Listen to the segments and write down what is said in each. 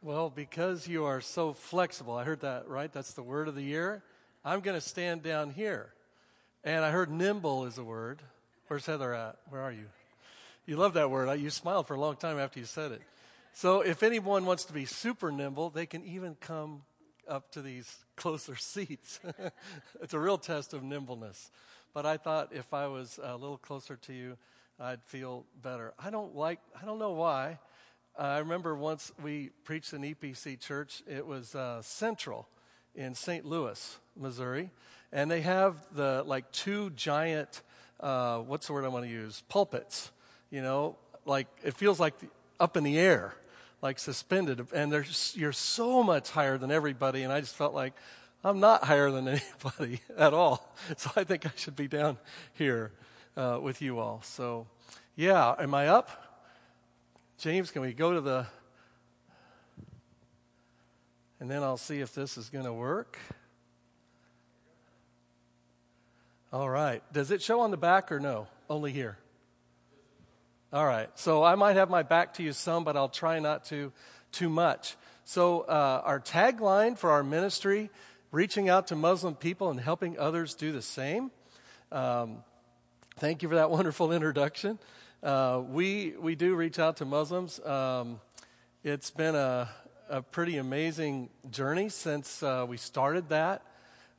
Well, because you are so flexible, I heard that, right? That's the word of the year. I'm going to stand down here. And I heard nimble is a word. Where's Heather at? Where are you? You love that word. You smiled for a long time after you said it. So if anyone wants to be super nimble, they can even come up to these closer seats. it's a real test of nimbleness. But I thought if I was a little closer to you, I'd feel better. I don't like, I don't know why. Uh, I remember once we preached in EPC church, it was uh, Central in St. Louis, Missouri. And they have the like two giant, uh, what's the word I want to use? Pulpits. You know, like it feels like up in the air, like suspended. And there's, you're so much higher than everybody. And I just felt like I'm not higher than anybody at all. So I think I should be down here uh, with you all. So, yeah, am I up? James, can we go to the. And then I'll see if this is going to work. All right. Does it show on the back or no? Only here. All right. So I might have my back to you some, but I'll try not to too much. So, uh, our tagline for our ministry reaching out to Muslim people and helping others do the same. Um, thank you for that wonderful introduction. Uh, we, we do reach out to Muslims. Um, it's been a, a pretty amazing journey since uh, we started that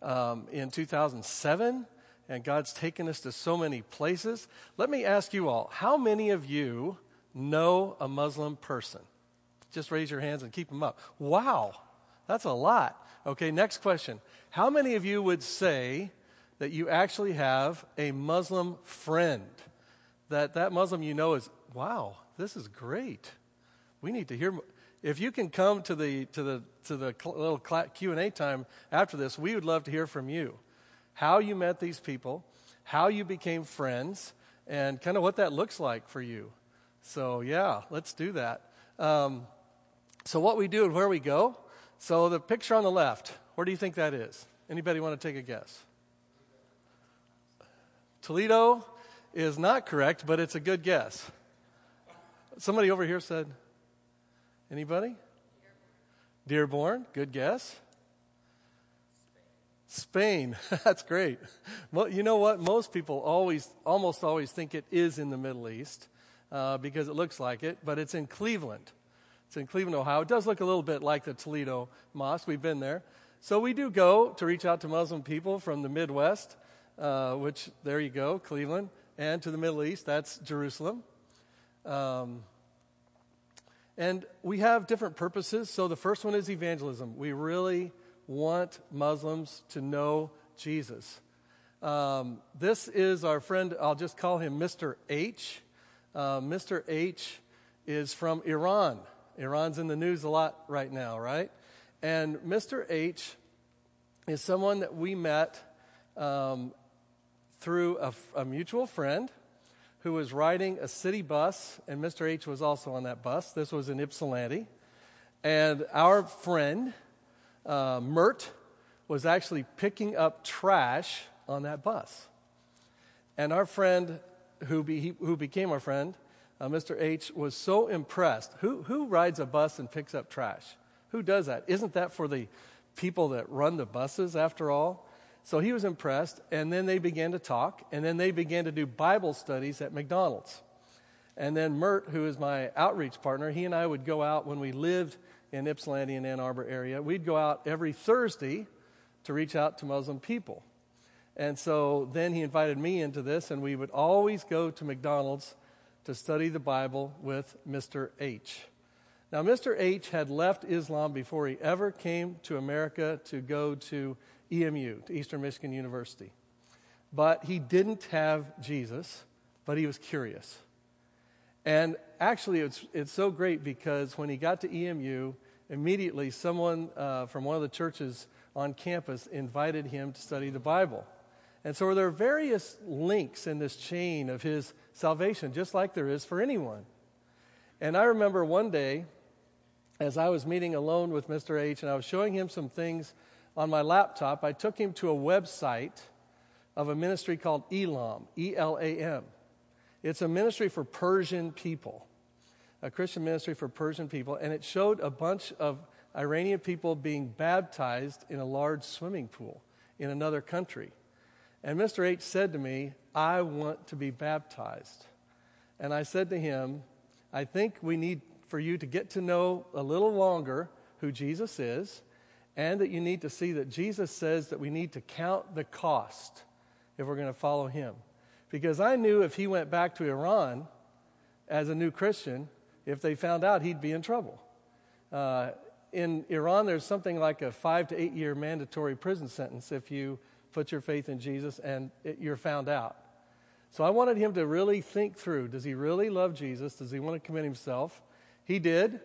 um, in 2007, and God's taken us to so many places. Let me ask you all how many of you know a Muslim person? Just raise your hands and keep them up. Wow, that's a lot. Okay, next question. How many of you would say that you actually have a Muslim friend? That that Muslim you know is, wow, this is great. We need to hear. If you can come to the to the to the little Q and A time after this, we would love to hear from you, how you met these people, how you became friends, and kind of what that looks like for you. So yeah, let's do that. Um, so what we do and where we go. So the picture on the left, where do you think that is? Anybody want to take a guess? Toledo, is not correct, but it's a good guess. Somebody over here said, anybody? Dearborn, good guess. Spain, that's great. Well, you know what? Most people always, almost always think it is in the Middle East uh, because it looks like it, but it's in Cleveland. It's in Cleveland, Ohio. It does look a little bit like the Toledo Mosque. We've been there. So we do go to reach out to Muslim people from the Midwest, uh, which, there you go, Cleveland and to the Middle East, that's Jerusalem. Um, and we have different purposes. So the first one is evangelism. We really want Muslims to know Jesus. Um, this is our friend, I'll just call him Mr. H. Uh, Mr. H is from Iran. Iran's in the news a lot right now, right? And Mr. H is someone that we met um, through a, a mutual friend who was riding a city bus, and Mr. H was also on that bus. This was in Ypsilanti. And our friend, uh, Mert, was actually picking up trash on that bus. And our friend, who, be, who became our friend, uh, Mr. H, was so impressed. Who, who rides a bus and picks up trash? Who does that? Isn't that for the people that run the buses, after all? So he was impressed, and then they began to talk, and then they began to do Bible studies at McDonald's. And then Mert, who is my outreach partner, he and I would go out when we lived in Ypsilanti and Ann Arbor area. We'd go out every Thursday to reach out to Muslim people. And so then he invited me into this, and we would always go to McDonald's to study the Bible with Mr. H. Now, Mr. H had left Islam before he ever came to America to go to EMU, to Eastern Michigan University. But he didn't have Jesus, but he was curious. And actually, it's, it's so great because when he got to EMU, immediately someone uh, from one of the churches on campus invited him to study the Bible. And so there are various links in this chain of his salvation, just like there is for anyone. And I remember one day, as I was meeting alone with Mr. H, and I was showing him some things on my laptop, I took him to a website of a ministry called Elam, E L A M. It's a ministry for Persian people. a Christian ministry for Persian people, and it showed a bunch of Iranian people being baptized in a large swimming pool in another country. And Mr. H said to me, I want to be baptized. And I said to him, I think we need for you to get to know a little longer who Jesus is, and that you need to see that Jesus says that we need to count the cost if we're going to follow him. Because I knew if he went back to Iran as a new Christian, if they found out, he'd be in trouble. Uh, in Iran, there's something like a five to eight year mandatory prison sentence if you put your faith in Jesus and it, you're found out. So I wanted him to really think through does he really love Jesus? Does he want to commit himself? He did.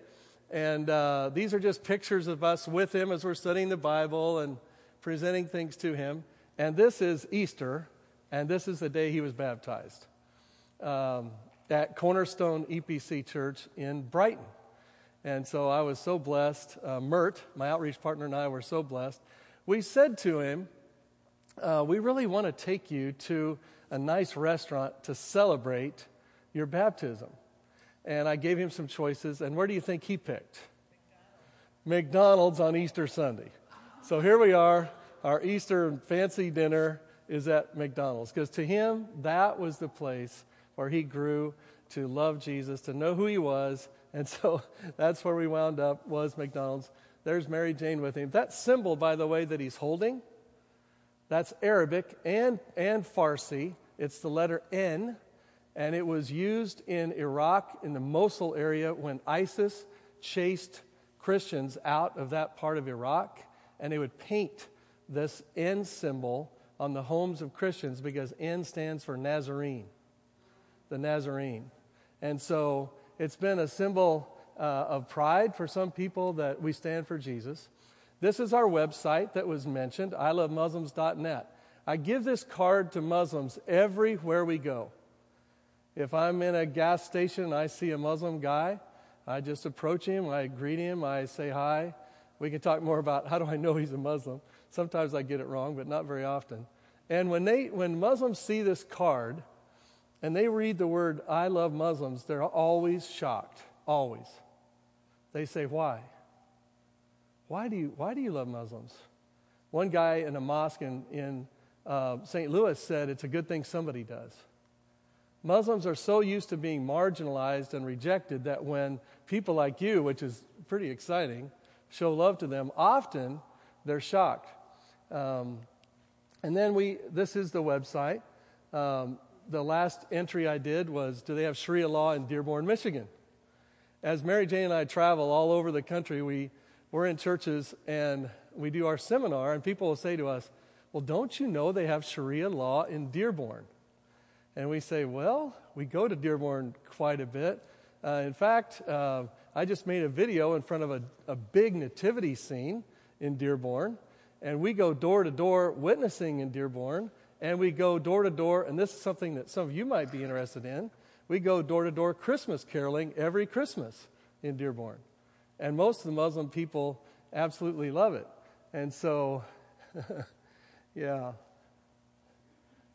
And uh, these are just pictures of us with him as we're studying the Bible and presenting things to him. And this is Easter, and this is the day he was baptized um, at Cornerstone EPC Church in Brighton. And so I was so blessed. Uh, Mert, my outreach partner, and I were so blessed. We said to him, uh, We really want to take you to a nice restaurant to celebrate your baptism. And I gave him some choices. And where do you think he picked? McDonald's, on Easter Sunday. So here we are. Our Easter fancy dinner is at McDonald's because to him, that was the place where he grew to love Jesus, to know who he was. And so that's where we wound up was McDonald's. There's Mary Jane with him. That symbol, by the way, that he's holding, that's Arabic and, and Farsi. It's the letter N, and it was used in Iraq in the Mosul area when ISIS chased Christians out of that part of Iraq, and they would paint this N symbol on the homes of Christians because N stands for Nazarene, the Nazarene. And so it's been a symbol uh, of pride for some people that we stand for Jesus. This is our website that was mentioned, ilovemuslims.net. I give this card to Muslims everywhere we go. If I'm in a gas station and I see a Muslim guy, I just approach him, I greet him, I say hi. We can talk more about how do I know he's a Muslim. Sometimes I get it wrong, but not very often. And when, they, when Muslims see this card and they read the word, I love Muslims, they're always shocked. Always. They say, Why? Why do you, why do you love Muslims? One guy in a mosque in, in uh, St. Louis said, It's a good thing somebody does. Muslims are so used to being marginalized and rejected that when people like you, which is pretty exciting, show love to them, often they're shocked. Um, and then we, this is the website. Um, the last entry I did was Do they have Sharia law in Dearborn, Michigan? As Mary Jane and I travel all over the country, we, we're in churches and we do our seminar, and people will say to us, Well, don't you know they have Sharia law in Dearborn? And we say, Well, we go to Dearborn quite a bit. Uh, in fact, uh, I just made a video in front of a, a big nativity scene in Dearborn and we go door to door witnessing in Dearborn, and we go door to door, and this is something that some of you might be interested in. We go door to door Christmas caroling every Christmas in Dearborn. And most of the Muslim people absolutely love it. And so, yeah.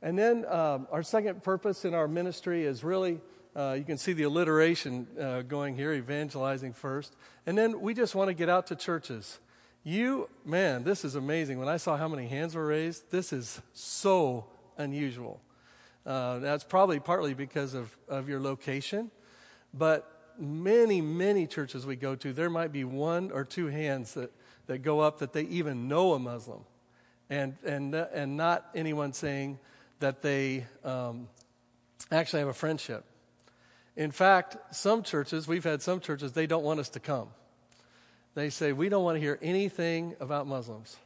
And then um, our second purpose in our ministry is really, uh, you can see the alliteration uh, going here, evangelizing first. And then we just want to get out to churches. You, man, this is amazing. When I saw how many hands were raised, this is so unusual. Uh, that's probably partly because of, of your location, but many, many churches we go to, there might be one or two hands that, that go up that they even know a Muslim, and, and, and not anyone saying that they um, actually have a friendship. In fact, some churches, we've had some churches, they don't want us to come they say, We don't want to hear anything about Muslims.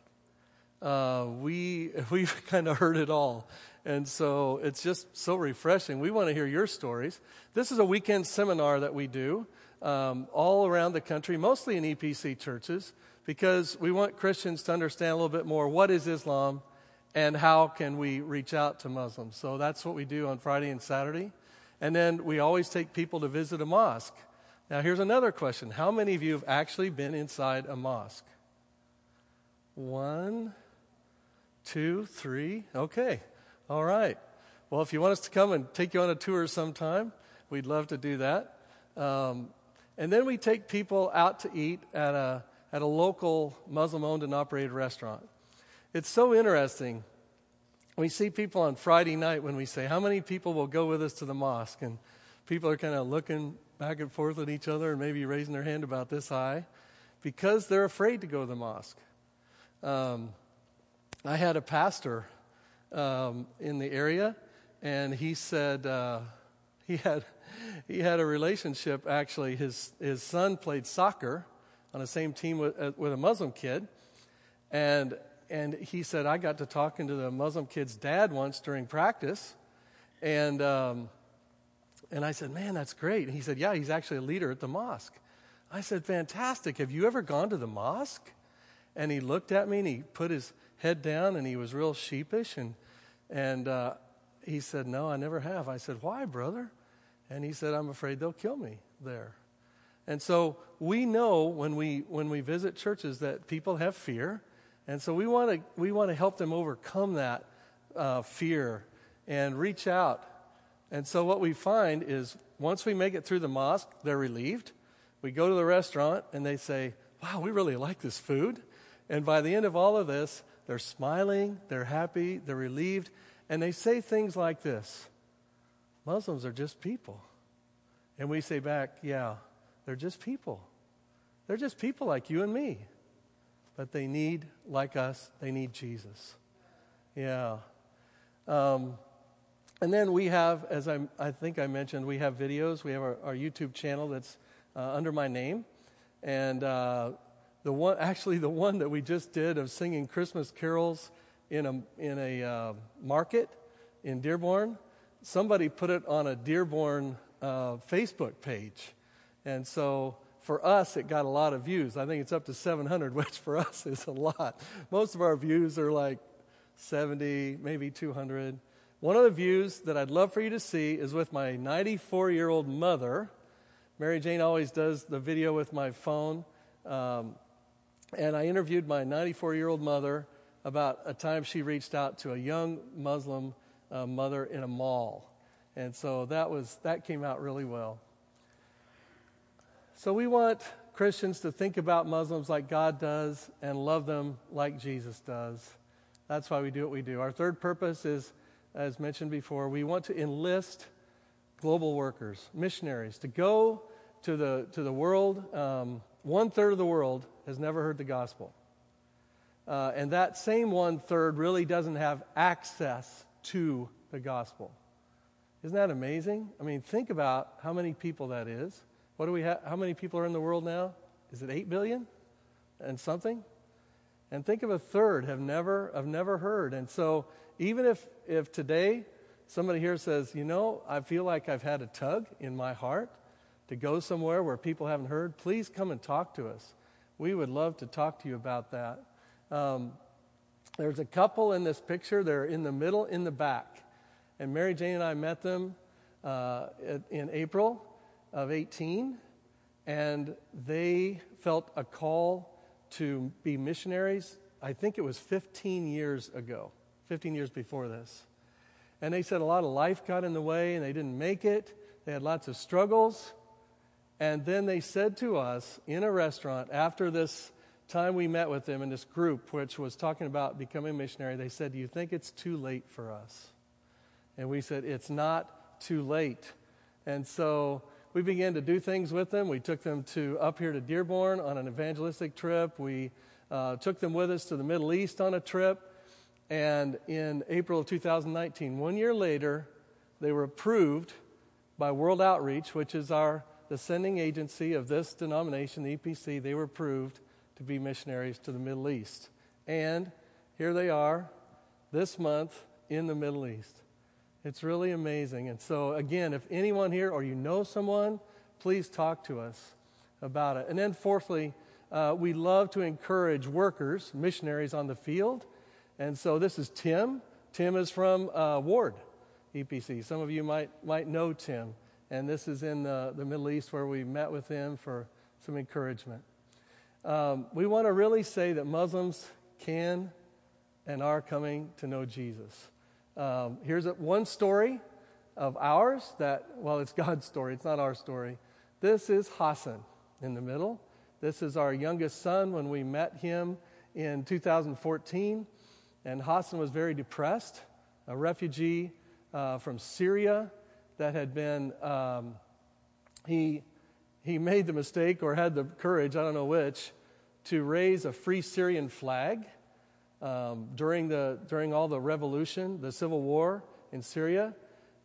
Uh, we, we've kind of heard it all. And so it's just so refreshing. We want to hear your stories. This is a weekend seminar that we do um, all around the country, mostly in EPC churches, because we want Christians to understand a little bit more what is Islam and how can we reach out to Muslims. So that's what we do on Friday and Saturday. And then we always take people to visit a mosque. Now, here's another question How many of you have actually been inside a mosque? One, two, three. Okay. All right. Well, if you want us to come and take you on a tour sometime, we'd love to do that. Um, And then we take people out to eat at a, at a local Muslim owned and operated restaurant. It's so interesting. We see people on Friday night when we say, How many people will go with us to the mosque? And people are kind of looking back and forth at each other and maybe raising their hand about this high because they're afraid to go to the mosque. Um, I had a pastor um, in the area, and he said uh, he had he had a relationship. Actually, his his son played soccer on the same team with, uh, with a Muslim kid, and and he said I got to talking to the Muslim kid's dad once during practice, and um, and I said, man, that's great. And he said, yeah, he's actually a leader at the mosque. I said, fantastic. Have you ever gone to the mosque? And he looked at me and he put his head down and he was real sheepish and and uh, he said, No, I never have. I said, Why, brother? And he said, I'm afraid they'll kill me there. And so we know when we when we visit churches that people have fear, and so we want to we want to help them overcome that uh, fear and reach out. And so what we find is once we make it through the mosque, they're relieved. We go to the restaurant and they say, "Wow, we really like this food." And by the end of all of this, they're smiling, they're happy, they're relieved, and they say things like this Muslims are just people. And we say back, yeah, they're just people. They're just people like you and me. But they need, like us, they need Jesus. Yeah. Um, and then we have, as I, I think I mentioned, we have videos. We have our, our YouTube channel that's uh, under my name. And uh, the one, actually, the one that we just did of singing Christmas carols in a, in a uh, market in Dearborn, somebody put it on a Dearborn uh, Facebook page. And so for us, it got a lot of views. I think it's up to 700, which for us is a lot. Most of our views are like 70, maybe 200. One of the views that I'd love for you to see is with my 94 year old mother. Mary Jane always does the video with my phone. Um, and I interviewed my 94 year old mother about a time she reached out to a young Muslim uh, mother in a mall. And so that, was, that came out really well. So we want Christians to think about Muslims like God does and love them like Jesus does. That's why we do what we do. Our third purpose is, as mentioned before, we want to enlist global workers, missionaries, to go to the, to the world. Um, one third of the world has never heard the gospel. Uh, and that same one third really doesn't have access to the gospel. Isn't that amazing? I mean, think about how many people that is. What do we have? How many people are in the world now? Is it 8 billion and something? And think of a third have never have never heard. And so even if if today somebody here says, "You know, I feel like I've had a tug in my heart to go somewhere where people haven't heard, please come and talk to us. We would love to talk to you about that. Um, there's a couple in this picture. They're in the middle, in the back. And Mary Jane and I met them uh, in April of 18, and they felt a call to be missionaries. I think it was 15 years ago, 15 years before this. And they said a lot of life got in the way and they didn't make it. They had lots of struggles. And then they said to us in a restaurant after this time we met with them in this group, which was talking about becoming a missionary, they said, Do you think it's too late for us? And we said, It's not too late. And so we began to do things with them. We took them to up here to Dearborn on an evangelistic trip. We uh, took them with us to the Middle East on a trip. And in April of 2019, one year later, they were approved by World Outreach, which is our the sending agency of this denomination, the EPC, they were approved to be missionaries to the Middle East. And here they are this month in the Middle East. It's really amazing. And so, again, if anyone here or you know someone, please talk to us about it. And then, fourthly, uh, we love to encourage workers, missionaries on the field. And so, this is Tim. Tim is from uh, Ward EPC. Some of you might, might know Tim and this is in the, the Middle East where we met with him for some encouragement. Um, we want to really say that Muslims can and are coming to know Jesus. Um, here's a, one story of ours that, well, it's God's story, it's not our story, this is Hassan in the middle. This is our youngest son when we met him in 2014. And Hassan was very depressed, a refugee uh, from Syria that had been, um, he, he made the mistake or had the courage, I don't know which, to raise a free Syrian flag um, during, the, during all the revolution, the civil war in Syria.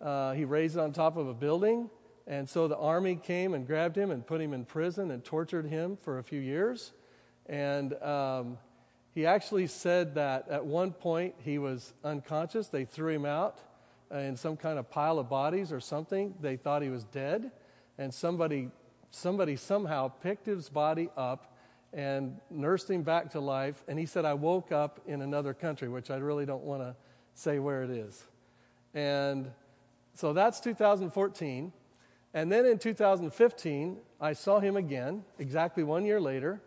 Uh, he raised on top of a building. And so the army came and grabbed him and put him in prison and tortured him for a few years. And um, he actually said that at one point he was unconscious. They threw him out in some kind of pile of bodies or something. They thought he was dead. And somebody, somebody somehow picked his body up and nursed him back to life. And he said, I woke up in another country, which I really don't want to say where it is. And so that's 2014. And then in 2015, I saw him again, exactly one year later.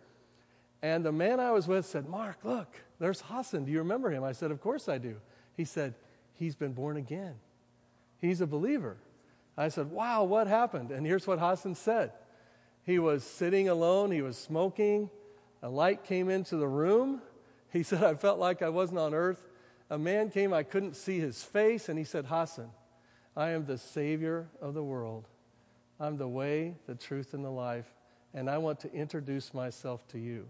And the man I was with said, Mark, look, there's Hassan. Do you remember him? I said, Of course I do. He said, He's been born again. He's a believer. I said, Wow, what happened? And here's what Hassan said he was sitting alone, he was smoking. A light came into the room. He said, I felt like I wasn't on earth. A man came, I couldn't see his face, and he said, Hassan, I am the Savior of the world. I'm the way, the truth, and the life, and I want to introduce myself to you.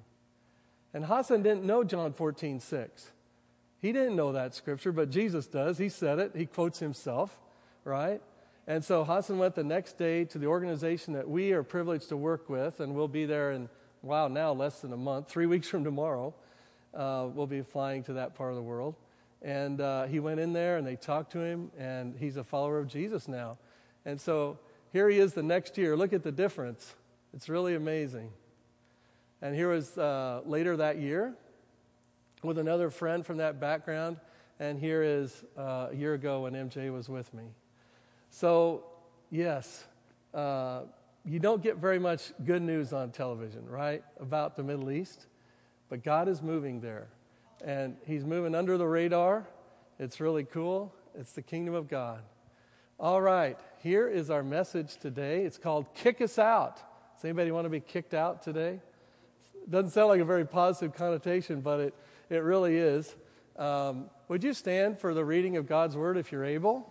And Hassan didn't know John 14, 6. He didn't know that scripture, but Jesus does. He said it, he quotes himself, right? And so Hassan went the next day to the organization that we are privileged to work with, and we'll be there in, wow, now less than a month, three weeks from tomorrow. Uh, we'll be flying to that part of the world. And uh, he went in there and they talked to him, and he's a follower of Jesus now. And so here he is the next year. Look at the difference. It's really amazing. And here was uh, later that year with another friend from that background. And here is uh, a year ago when MJ was with me. So, yes, uh, you don't get very much good news on television, right, about the Middle East, but God is moving there. And He's moving under the radar. It's really cool. It's the kingdom of God. All right, here is our message today. It's called Kick Us Out. Does anybody want to be kicked out today? Doesn't sound like a very positive connotation, but it, it really is. Um, would you stand for the reading of God's word if you're able?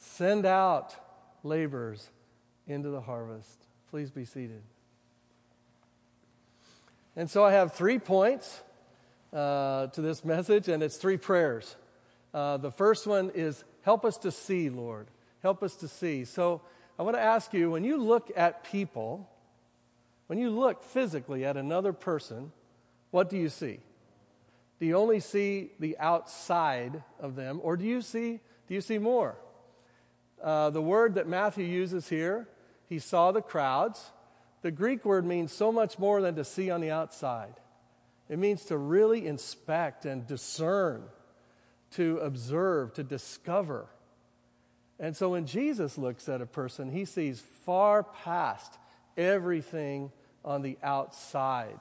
Send out laborers into the harvest. Please be seated. And so I have three points uh, to this message, and it's three prayers. Uh, the first one is help us to see, Lord. Help us to see. So I want to ask you when you look at people, when you look physically at another person, what do you see? Do you only see the outside of them, or do you see, do you see more? Uh, the word that Matthew uses here, he saw the crowds. The Greek word means so much more than to see on the outside. It means to really inspect and discern, to observe, to discover. And so when Jesus looks at a person, he sees far past everything on the outside.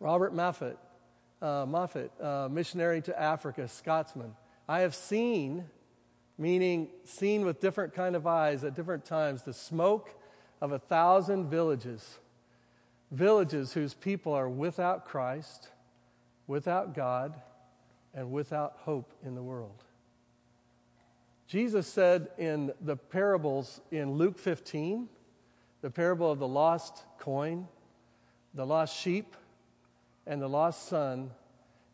Robert Moffat, uh, Moffat uh, missionary to Africa, Scotsman. I have seen meaning seen with different kind of eyes at different times, the smoke of a thousand villages, villages whose people are without Christ, without God, and without hope in the world. Jesus said in the parables in Luke 15, the parable of the lost coin, the lost sheep, and the lost son,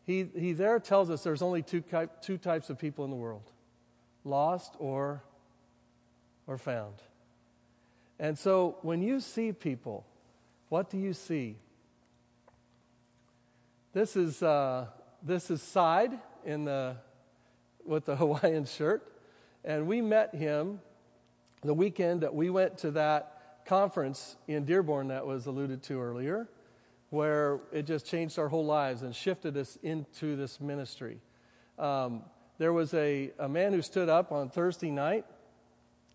he, he there tells us there's only two, type, two types of people in the world lost or, or found. And so when you see people, what do you see? This is, uh, this is Side in the, with the Hawaiian shirt. And we met him the weekend that we went to that conference in Dearborn that was alluded to earlier, where it just changed our whole lives and shifted us into this ministry. Um, there was a, a man who stood up on Thursday night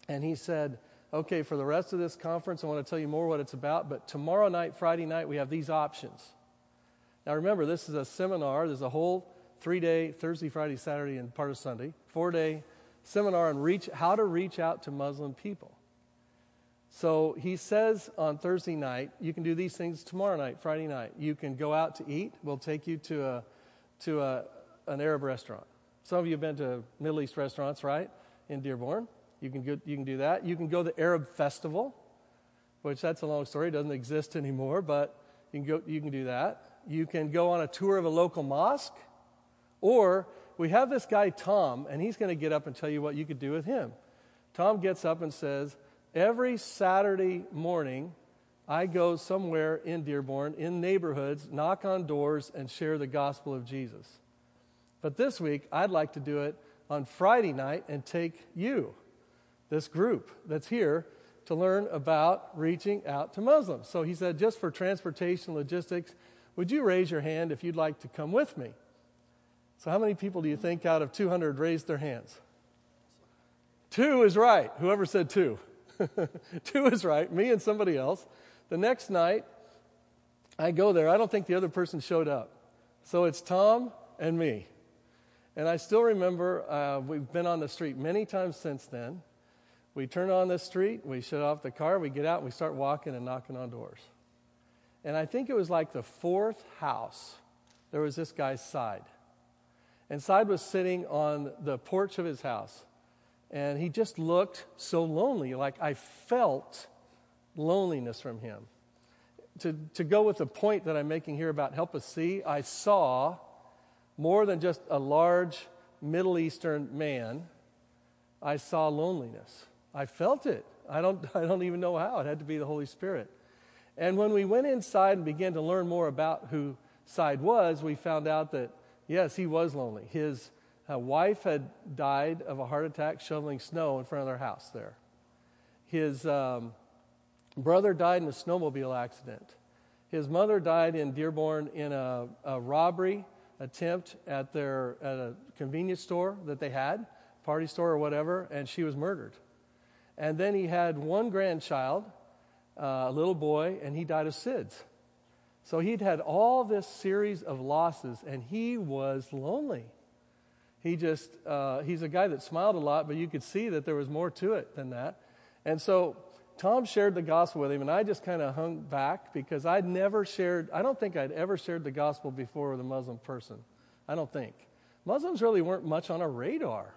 and he said, Okay, for the rest of this conference, I want to tell you more what it's about, but tomorrow night, Friday night, we have these options. Now remember, this is a seminar. There's a whole three day, Thursday, Friday, Saturday, and part of Sunday, four day seminar on reach, how to reach out to Muslim people. So he says on Thursday night, you can do these things tomorrow night, Friday night. You can go out to eat. We'll take you to, a, to a, an Arab restaurant. Some of you have been to Middle East restaurants, right, in Dearborn. You can, go, you can do that. You can go to the Arab Festival, which that's a long story. Doesn't exist anymore, but you can, go, you can do that. You can go on a tour of a local mosque, or we have this guy, Tom, and he's going to get up and tell you what you could do with him. Tom gets up and says, Every Saturday morning, I go somewhere in Dearborn, in neighborhoods, knock on doors, and share the gospel of Jesus. But this week, I'd like to do it on Friday night and take you, this group that's here, to learn about reaching out to Muslims. So he said, just for transportation logistics, would you raise your hand if you'd like to come with me? So, how many people do you think out of 200 raised their hands? Two is right. Whoever said two. two is right. Me and somebody else. The next night, I go there. I don't think the other person showed up. So it's Tom and me. And I still remember uh, we've been on the street many times since then. We turn on the street, we shut off the car, we get out, we start walking and knocking on doors. And I think it was like the fourth house, there was this guy's side. And Side was sitting on the porch of his house. And he just looked so lonely. Like I felt loneliness from him. To, to go with the point that I'm making here about help us see, I saw more than just a large Middle Eastern man, I saw loneliness. I felt it. I don't, I don't even know how. It had to be the Holy Spirit. And when we went inside and began to learn more about who Side was, we found out that Yes, he was lonely. His uh, wife had died of a heart attack shoveling snow in front of their house there. His um, brother died in a snowmobile accident. His mother died in Dearborn in a, a robbery attempt at their at a convenience store that they had, party store or whatever, and she was murdered. And then he had one grandchild, uh, a little boy, and he died of SIDS. So he'd had all this series of losses, and he was lonely. He just, uh, he's a guy that smiled a lot, but you could see that there was more to it than that. And so Tom shared the gospel with him, and I just kind of hung back because I'd never shared, I don't think I'd ever shared the gospel before with a Muslim person. I don't think. Muslims really weren't much on our radar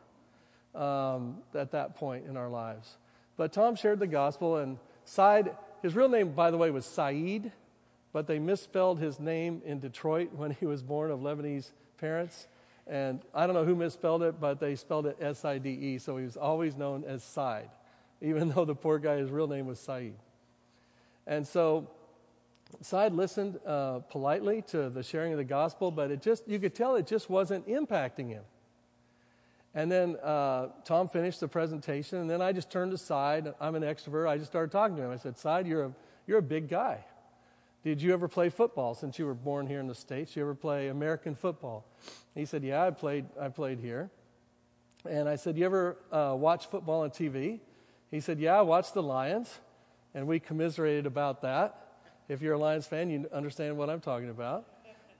um, at that point in our lives. But Tom shared the gospel, and Said, his real name, by the way, was Saeed but they misspelled his name in Detroit when he was born of Lebanese parents. And I don't know who misspelled it, but they spelled it S I D E, so he was always known as Side, even though the poor guy, his real name was Saeed. And so Side listened uh, politely to the sharing of the gospel, but it just, you could tell it just wasn't impacting him. And then uh, Tom finished the presentation, and then I just turned to aside. I'm an extrovert. I just started talking to him. I said, Side, you're a, you're a big guy. Did you ever play football since you were born here in the States? You ever play American football? He said, Yeah, I played, I played here. And I said, You ever uh, watch football on TV? He said, Yeah, I watched the Lions. And we commiserated about that. If you're a Lions fan, you understand what I'm talking about.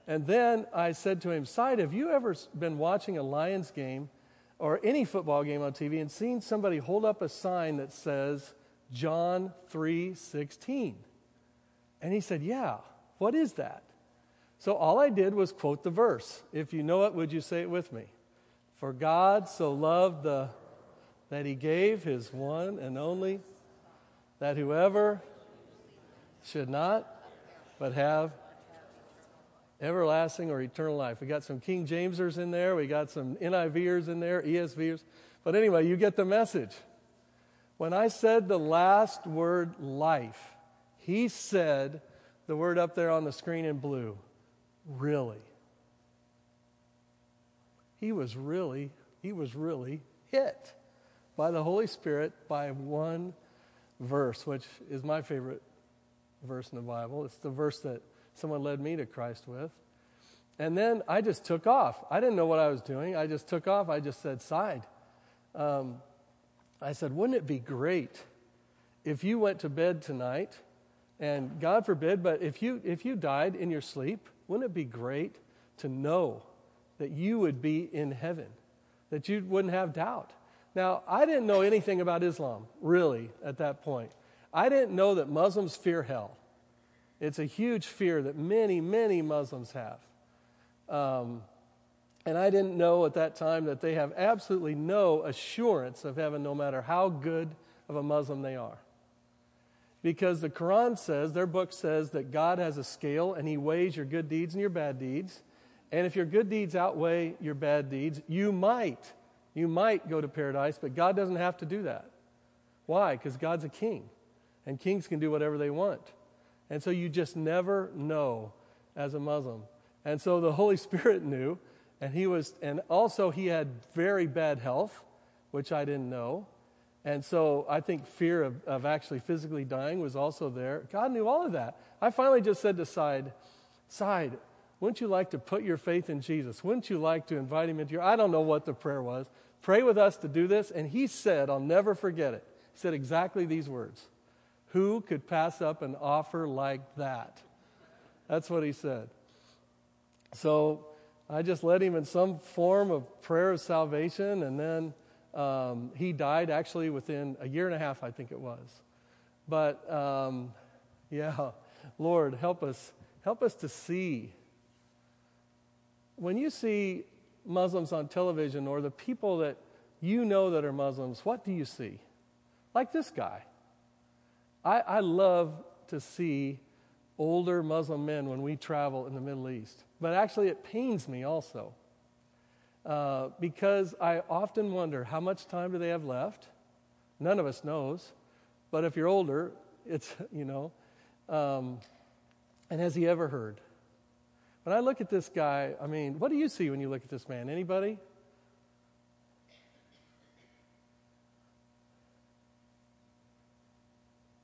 And then I said to him, Side, have you ever been watching a Lions game or any football game on TV and seen somebody hold up a sign that says John 3 16? And he said, Yeah, what is that? So all I did was quote the verse. If you know it, would you say it with me? For God so loved the that he gave his one and only that whoever should not but have everlasting or eternal life. We got some King Jamesers in there, we got some NIVers in there, ESVers. But anyway, you get the message. When I said the last word life, he said the word up there on the screen in blue really. He was really, he was really hit. By the Holy Spirit by one verse, which is my favorite verse in the Bible. It's the verse that someone led me to Christ with. And then I just took off. I didn't know what I was doing. I just took off. I just said, Side. Um, I said, wouldn't it be great if you went to bed tonight and God forbid, but if you, if you died in your sleep, wouldn't it be great to know that you would be in heaven, that you wouldn't have doubt? Now, I didn't know anything about Islam, really, at that point. I didn't know that Muslims fear hell. It's a huge fear that many, many Muslims have. Um, and I didn't know at that time that they have absolutely no assurance of heaven, no matter how good of a Muslim they are. Because the Quran says, their book says, that God has a scale and He weighs your good deeds and your bad deeds. And if your good deeds outweigh your bad deeds, you might, you might go to paradise, but God doesn't have to do that. Why? Because God's a king, and kings can do whatever they want. And so you just never know as a Muslim. And so the Holy Spirit knew, and he was, and also he had very bad health, which I didn't know. And so I think fear of, of actually physically dying was also there. God knew all of that. I finally just said to Side, Side, wouldn't you like to put your faith in Jesus? Wouldn't you like to invite him into your I don't know what the prayer was. Pray with us to do this. And he said, I'll never forget it. He said exactly these words. Who could pass up an offer like that? That's what he said. So I just led him in some form of prayer of salvation, and then um, he died actually within a year and a half, I think it was. But um, yeah, Lord, help us, help us to see. When you see Muslims on television or the people that you know that are Muslims, what do you see? Like this guy. I, I love to see older Muslim men when we travel in the Middle East. But actually, it pains me also uh, because I often wonder how much time do they have left? None of us knows. But if you're older, it's, you know, um, and has he ever heard? When I look at this guy, I mean, what do you see when you look at this man? Anybody?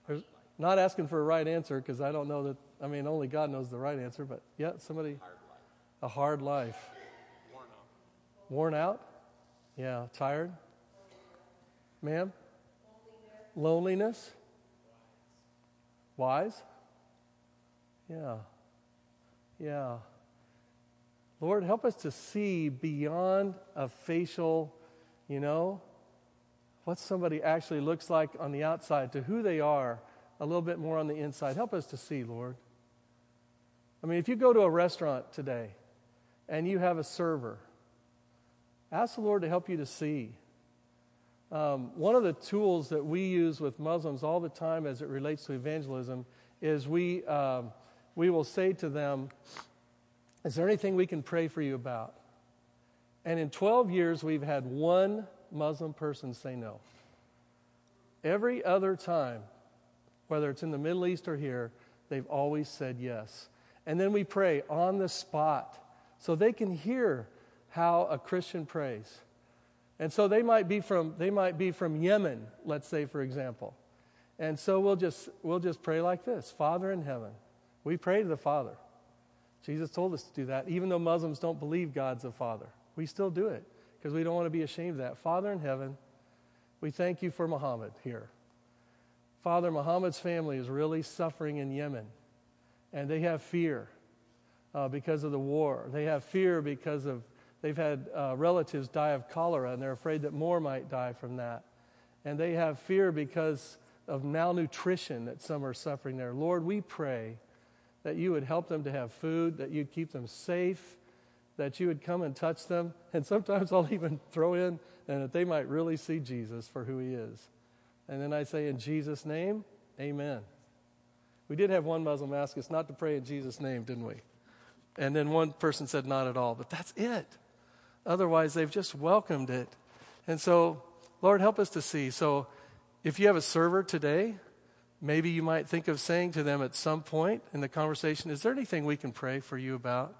There's, not asking for a right answer because I don't know that, I mean, only God knows the right answer, but yeah, somebody. Hard a hard life. Worn out. Worn out? Yeah, tired? Ma'am? Loneliness. Loneliness? Wise? Yeah. Yeah. Lord, help us to see beyond a facial, you know, what somebody actually looks like on the outside to who they are a little bit more on the inside. Help us to see, Lord. I mean, if you go to a restaurant today and you have a server, ask the Lord to help you to see. Um, one of the tools that we use with Muslims all the time as it relates to evangelism is we, um, we will say to them, Is there anything we can pray for you about? And in 12 years, we've had one Muslim person say no. Every other time, whether it's in the Middle East or here, they've always said yes. And then we pray on the spot so they can hear how a Christian prays. And so they might be from they might be from Yemen, let's say for example. And so we'll just we'll just pray like this. Father in heaven. We pray to the Father. Jesus told us to do that even though Muslims don't believe God's a father. We still do it because we don't want to be ashamed of that. Father in heaven, we thank you for Muhammad here. Father, Muhammad's family is really suffering in Yemen, and they have fear uh, because of the war. They have fear because of they've had uh, relatives die of cholera, and they're afraid that more might die from that. And they have fear because of malnutrition that some are suffering there. Lord, we pray that you would help them to have food, that you'd keep them safe, that you would come and touch them. And sometimes I'll even throw in and that they might really see Jesus for who he is. And then I say, in Jesus' name, amen. We did have one Muslim ask us not to pray in Jesus' name, didn't we? And then one person said, not at all. But that's it. Otherwise, they've just welcomed it. And so, Lord, help us to see. So, if you have a server today, maybe you might think of saying to them at some point in the conversation, Is there anything we can pray for you about?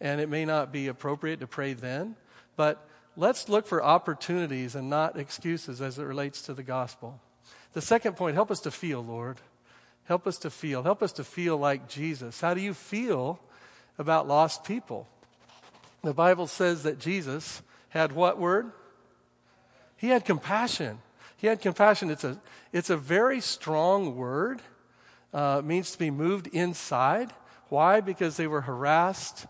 And it may not be appropriate to pray then, but let's look for opportunities and not excuses as it relates to the gospel. The second point help us to feel, Lord. Help us to feel. Help us to feel like Jesus. How do you feel about lost people? The Bible says that Jesus had what word? He had compassion. He had compassion. It's a, it's a very strong word. Uh, means to be moved inside. Why? Because they were harassed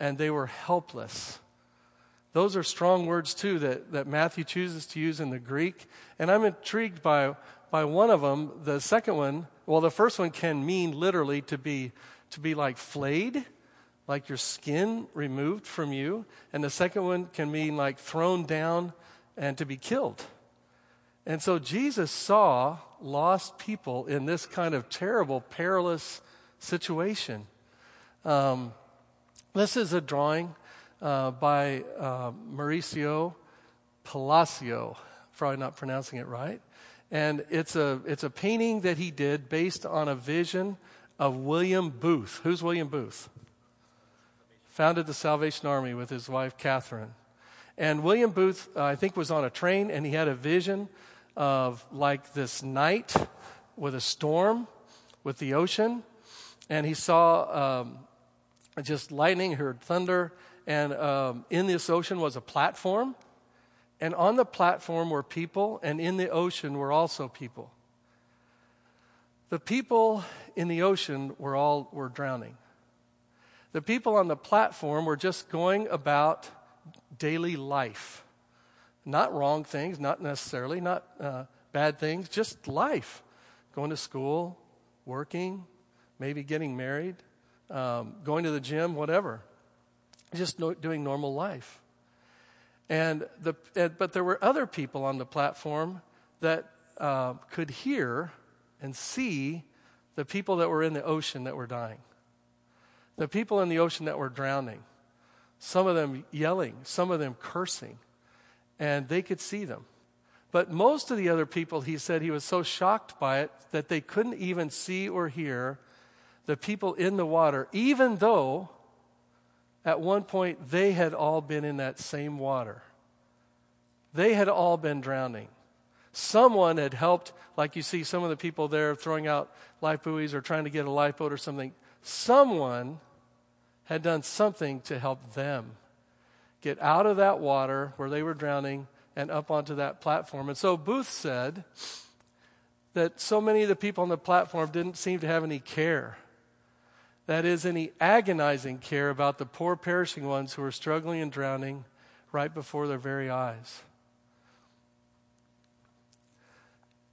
and they were helpless. Those are strong words, too, that, that Matthew chooses to use in the Greek. And I'm intrigued by, by one of them. The second one, well, the first one can mean literally to be, to be like flayed, like your skin removed from you. And the second one can mean like thrown down and to be killed. And so Jesus saw lost people in this kind of terrible, perilous situation. Um, this is a drawing uh, by uh, Mauricio Palacio, probably not pronouncing it right. And it's a, it's a painting that he did based on a vision of William Booth. Who's William Booth? Founded the Salvation Army with his wife, Catherine. And William Booth, uh, I think, was on a train and he had a vision of like this night with a storm with the ocean. And he saw um, just lightning, heard thunder, and um, in this ocean was a platform. And on the platform were people, and in the ocean were also people. The people in the ocean were all were drowning. The people on the platform were just going about daily life. Not wrong things, not necessarily, not uh, bad things, just life. Going to school, working, maybe getting married, um, going to the gym, whatever just no, doing normal life. And the, and, but there were other people on the platform that uh, could hear and see the people that were in the ocean that were dying, the people in the ocean that were drowning, some of them yelling, some of them cursing, and they could see them. But most of the other people, he said he was so shocked by it that they couldn't even see or hear the people in the water, even though at one point, they had all been in that same water. They had all been drowning. Someone had helped, like you see some of the people there throwing out life buoys or trying to get a lifeboat or something. Someone had done something to help them get out of that water where they were drowning and up onto that platform. And so Booth said that so many of the people on the platform didn't seem to have any care that is, any agonizing care about the poor perishing ones who were struggling and drowning right before their very eyes.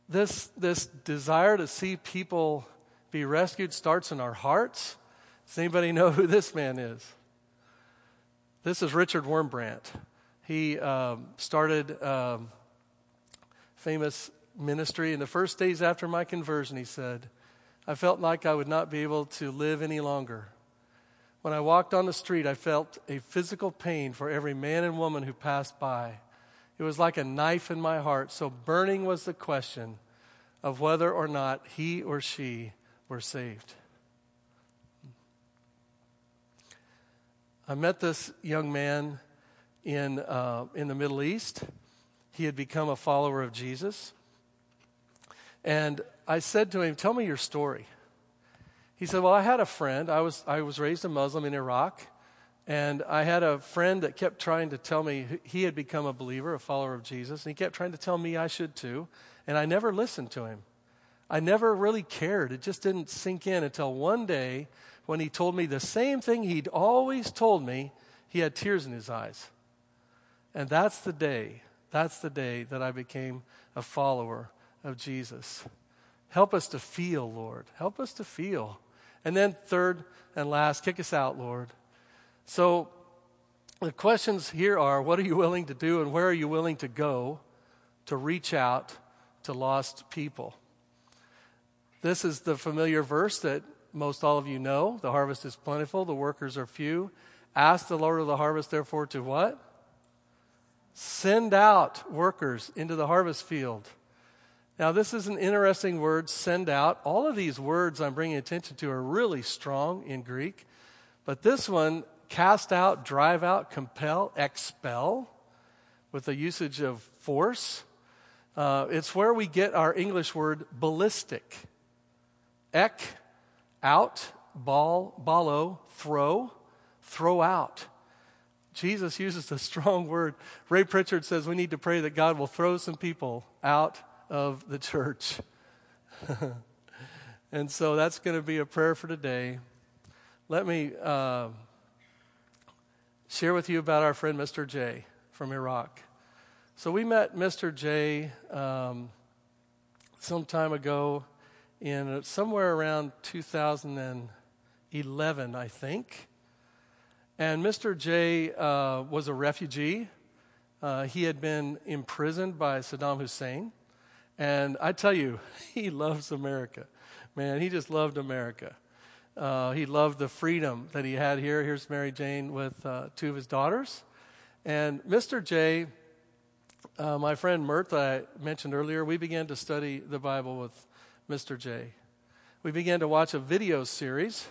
This, this desire to see people be rescued starts in our hearts. Does anybody know who this man is? This is Richard Wurmbrand. He um, started um, famous ministry in the first days after my conversion. He said, I felt like I would not be able to live any longer. When I walked on the street, I felt a physical pain for every man and woman who passed by. It was like a knife in my heart, so burning was the question of whether or not he or she were saved. I met this young man in, uh, in the Middle East. He had become a follower of Jesus. And I said to him, Tell me your story. He said, Well, I had a friend. I was, I was raised a Muslim in Iraq. And I had a friend that kept trying to tell me he had become a believer, a follower of Jesus. And he kept trying to tell me I should too. And I never listened to him. I never really cared. It just didn't sink in until one day when he told me the same thing he'd always told me. He had tears in his eyes. And that's the day, that's the day that I became a follower of Jesus. Help us to feel, Lord. Help us to feel. And then, third and last, kick us out, Lord. So, the questions here are what are you willing to do and where are you willing to go to reach out to lost people? This is the familiar verse that most all of you know. The harvest is plentiful, the workers are few. Ask the Lord of the harvest, therefore, to what? Send out workers into the harvest field. Now, this is an interesting word, send out. All of these words I'm bringing attention to are really strong in Greek, but this one, cast out, drive out, compel, expel, with the usage of force. Uh, it's where we get our English word ballistic. Ek, out, ball, ballo, throw, throw out. Jesus uses a strong word. Ray Pritchard says we need to pray that God will throw some people out of the church. and so that's going to be a prayer for today. Let me uh, share with you about our friend Mr. J from Iraq. So we met Mr. J um, some time ago in somewhere around 2011, I think. And Mr. J uh, was a refugee. Uh, he had been imprisoned by Saddam Hussein. And I tell you, he loves America. Man, he just loved America. Uh, he loved the freedom that he had here. Here's Mary Jane with uh, two of his daughters. And Mr. J, uh, my friend Mert, I mentioned earlier, we began to study the Bible with Mr. J. We began to watch a video series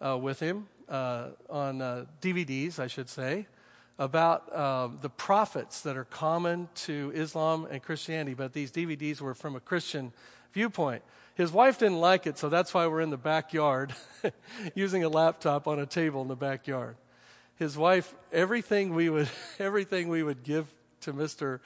uh, with him uh, on uh, DVDs, I should say, about uh, the prophets that are common to Islam and Christianity, but these DVDs were from a Christian viewpoint. His wife didn't like it, so that's why we're in the backyard using a laptop on a table in the backyard. His wife, everything we would, everything we would give to Mr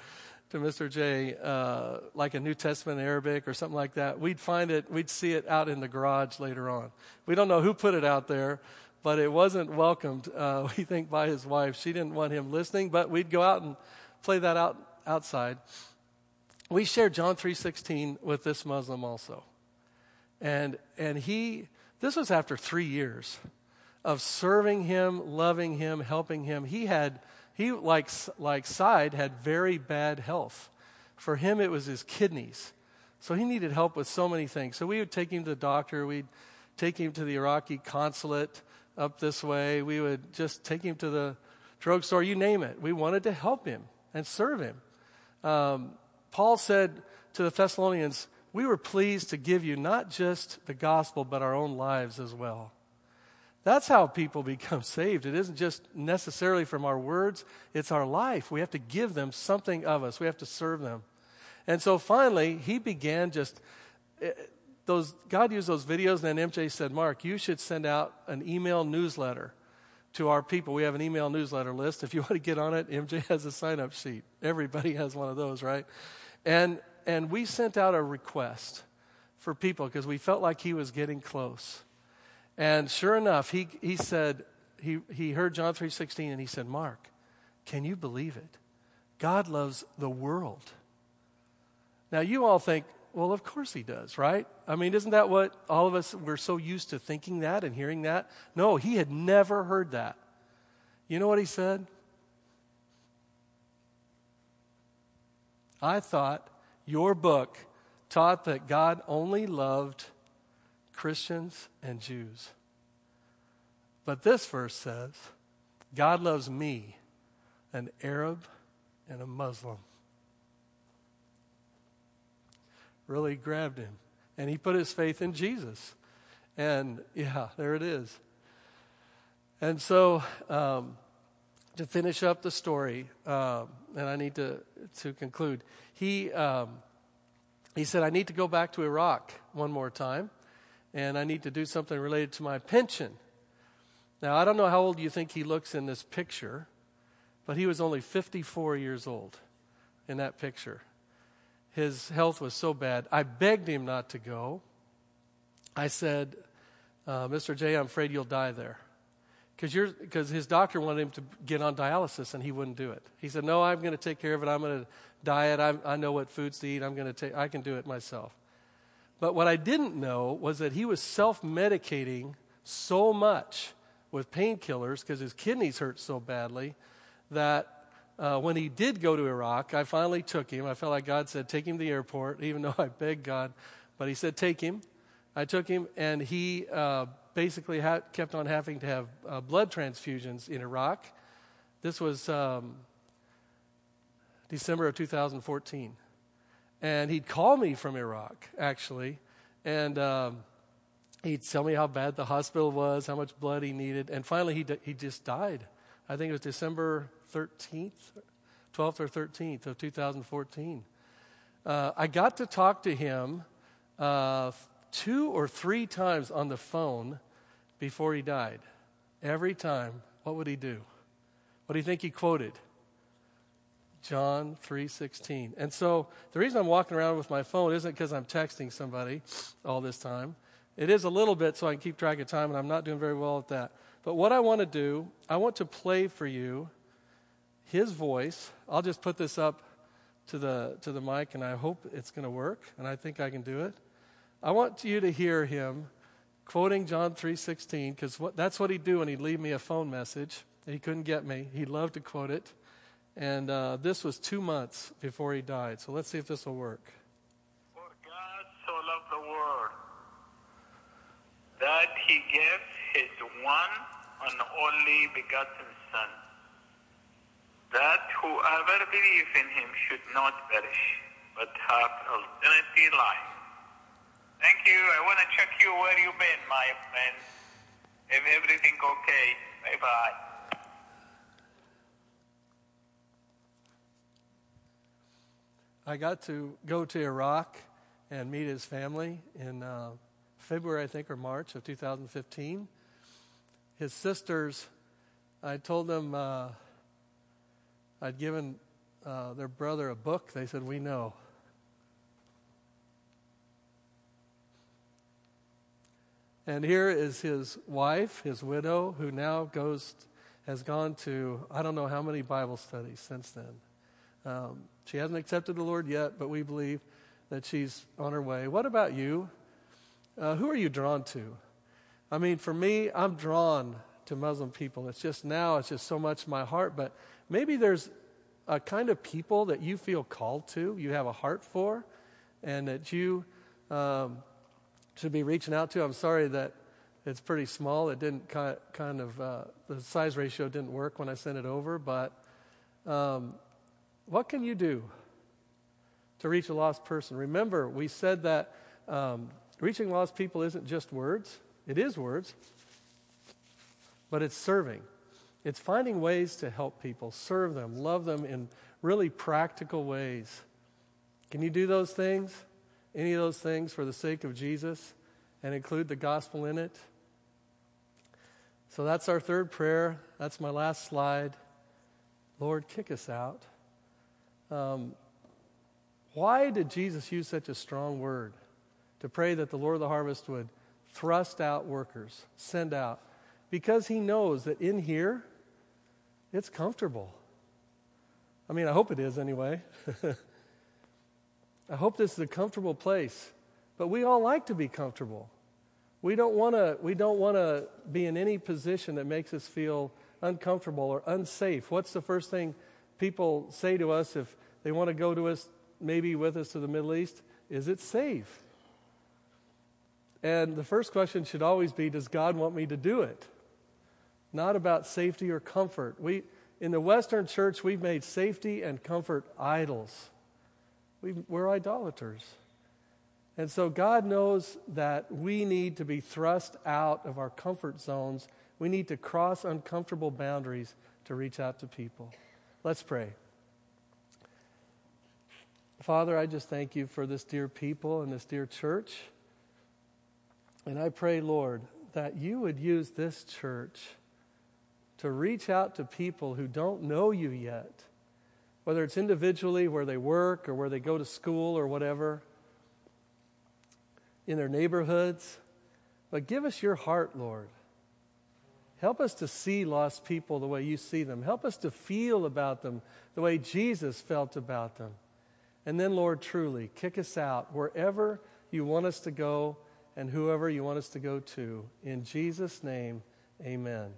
to Mr. J, uh, like a New Testament Arabic or something like that, we'd find it, we'd see it out in the garage later on. We don't know who put it out there, but it wasn't welcomed, uh, we think, by his wife. She didn't want him listening, but we'd go out and play that out outside. We shared John 3.16 with this Muslim also. And, and he, this was after three years of serving him, loving him, helping him. He had he, like, like Side, had very bad health. For him, it was his kidneys. So he needed help with so many things. So we would take him to the doctor. We'd take him to the Iraqi consulate up this way. We would just take him to the drugstore, you name it. We wanted to help him and serve him. Um, Paul said to the Thessalonians, We were pleased to give you not just the gospel, but our own lives as well. That's how people become saved. It isn't just necessarily from our words, it's our life. We have to give them something of us, we have to serve them. And so finally, he began just. Eh, those, God used those videos, and then MJ said, Mark, you should send out an email newsletter to our people. We have an email newsletter list. If you want to get on it, MJ has a sign up sheet. Everybody has one of those, right? And, and we sent out a request for people because we felt like he was getting close. And sure enough, he, he said, he, he heard John 3.16 and he said, Mark, can you believe it? God loves the world. Now, you all think, well, of course he does, right? I mean, isn't that what all of us, we're so used to thinking that and hearing that? No, he had never heard that. You know what he said? I thought your book taught that God only loved Christians and Jews. But this verse says, God loves me, an Arab and a Muslim. Really grabbed him. And he put his faith in Jesus. And yeah, there it is. And so, um, to finish up the story, um, and I need to, to conclude, he, um, he said, I need to go back to Iraq one more time and I need to do something related to my pension. Now, I don't know how old you think he looks in this picture, but he was only 54 years old in that picture. His health was so bad. I begged him not to go. I said, uh, Mr. J, I'm afraid you'll die there. Because his doctor wanted him to get on dialysis and he wouldn't do it. He said, No, I'm going to take care of it. I'm going to diet. I'm, I know what foods to eat. I'm going to take, I can do it myself. But what I didn't know was that he was self medicating so much with painkillers because his kidneys hurt so badly that uh, when he did go to Iraq, I finally took him. I felt like God said, Take him to the airport, even though I begged God. But he said, Take him. I took him, and he uh, basically ha- kept on having to have uh, blood transfusions in Iraq. This was um, December of 2014. And he'd call me from Iraq, actually, and um, he'd tell me how bad the hospital was, how much blood he needed. And finally, he, d- he just died. I think it was December 13th, 12th or 13th of 2014. Uh, I got to talk to him uh, two or three times on the phone before he died. Every time, what would he do? What do you think he quoted? John 3:16. And so the reason I'm walking around with my phone isn't because I'm texting somebody all this time. It is a little bit so I can keep track of time, and I'm not doing very well at that. But what I want to do, I want to play for you his voice. I'll just put this up to the to the mic, and I hope it's going to work, and I think I can do it. I want you to hear him quoting John 3:16 because that's what he'd do when he'd leave me a phone message. He couldn't get me. He loved to quote it. And uh, this was two months before he died. So let's see if this will work. For God so loved the world that he gave his one and only begotten Son, that whoever believes in him should not perish, but have eternity life. Thank you. I want to check you where you've been, my friend. If everything okay, bye bye. I got to go to Iraq and meet his family in uh, February, I think, or March of 2015. His sisters, I told them uh, I'd given uh, their brother a book. They said, We know. And here is his wife, his widow, who now goes, has gone to I don't know how many Bible studies since then. Um, she hasn't accepted the Lord yet, but we believe that she's on her way. What about you? Uh, who are you drawn to? I mean, for me, I'm drawn to Muslim people. It's just now, it's just so much my heart. But maybe there's a kind of people that you feel called to, you have a heart for, and that you um, should be reaching out to. I'm sorry that it's pretty small. It didn't kind of, uh, the size ratio didn't work when I sent it over, but. Um, what can you do to reach a lost person? Remember, we said that um, reaching lost people isn't just words, it is words, but it's serving. It's finding ways to help people, serve them, love them in really practical ways. Can you do those things? Any of those things for the sake of Jesus and include the gospel in it? So that's our third prayer. That's my last slide. Lord, kick us out. Um, why did Jesus use such a strong word to pray that the Lord of the harvest would thrust out workers, send out? Because he knows that in here, it's comfortable. I mean, I hope it is anyway. I hope this is a comfortable place. But we all like to be comfortable. We don't want to we don't want to be in any position that makes us feel uncomfortable or unsafe. What's the first thing people say to us if they want to go to us, maybe with us to the Middle East, is it safe? And the first question should always be Does God want me to do it? Not about safety or comfort. We, in the Western church, we've made safety and comfort idols. we we're idolaters. And so God knows that we need to be thrust out of our comfort zones. We need to cross uncomfortable boundaries to reach out to people. Let's pray. Father, I just thank you for this dear people and this dear church. And I pray, Lord, that you would use this church to reach out to people who don't know you yet, whether it's individually where they work or where they go to school or whatever, in their neighborhoods. But give us your heart, Lord. Help us to see lost people the way you see them. Help us to feel about them the way Jesus felt about them. And then, Lord, truly, kick us out wherever you want us to go and whoever you want us to go to. In Jesus' name, amen.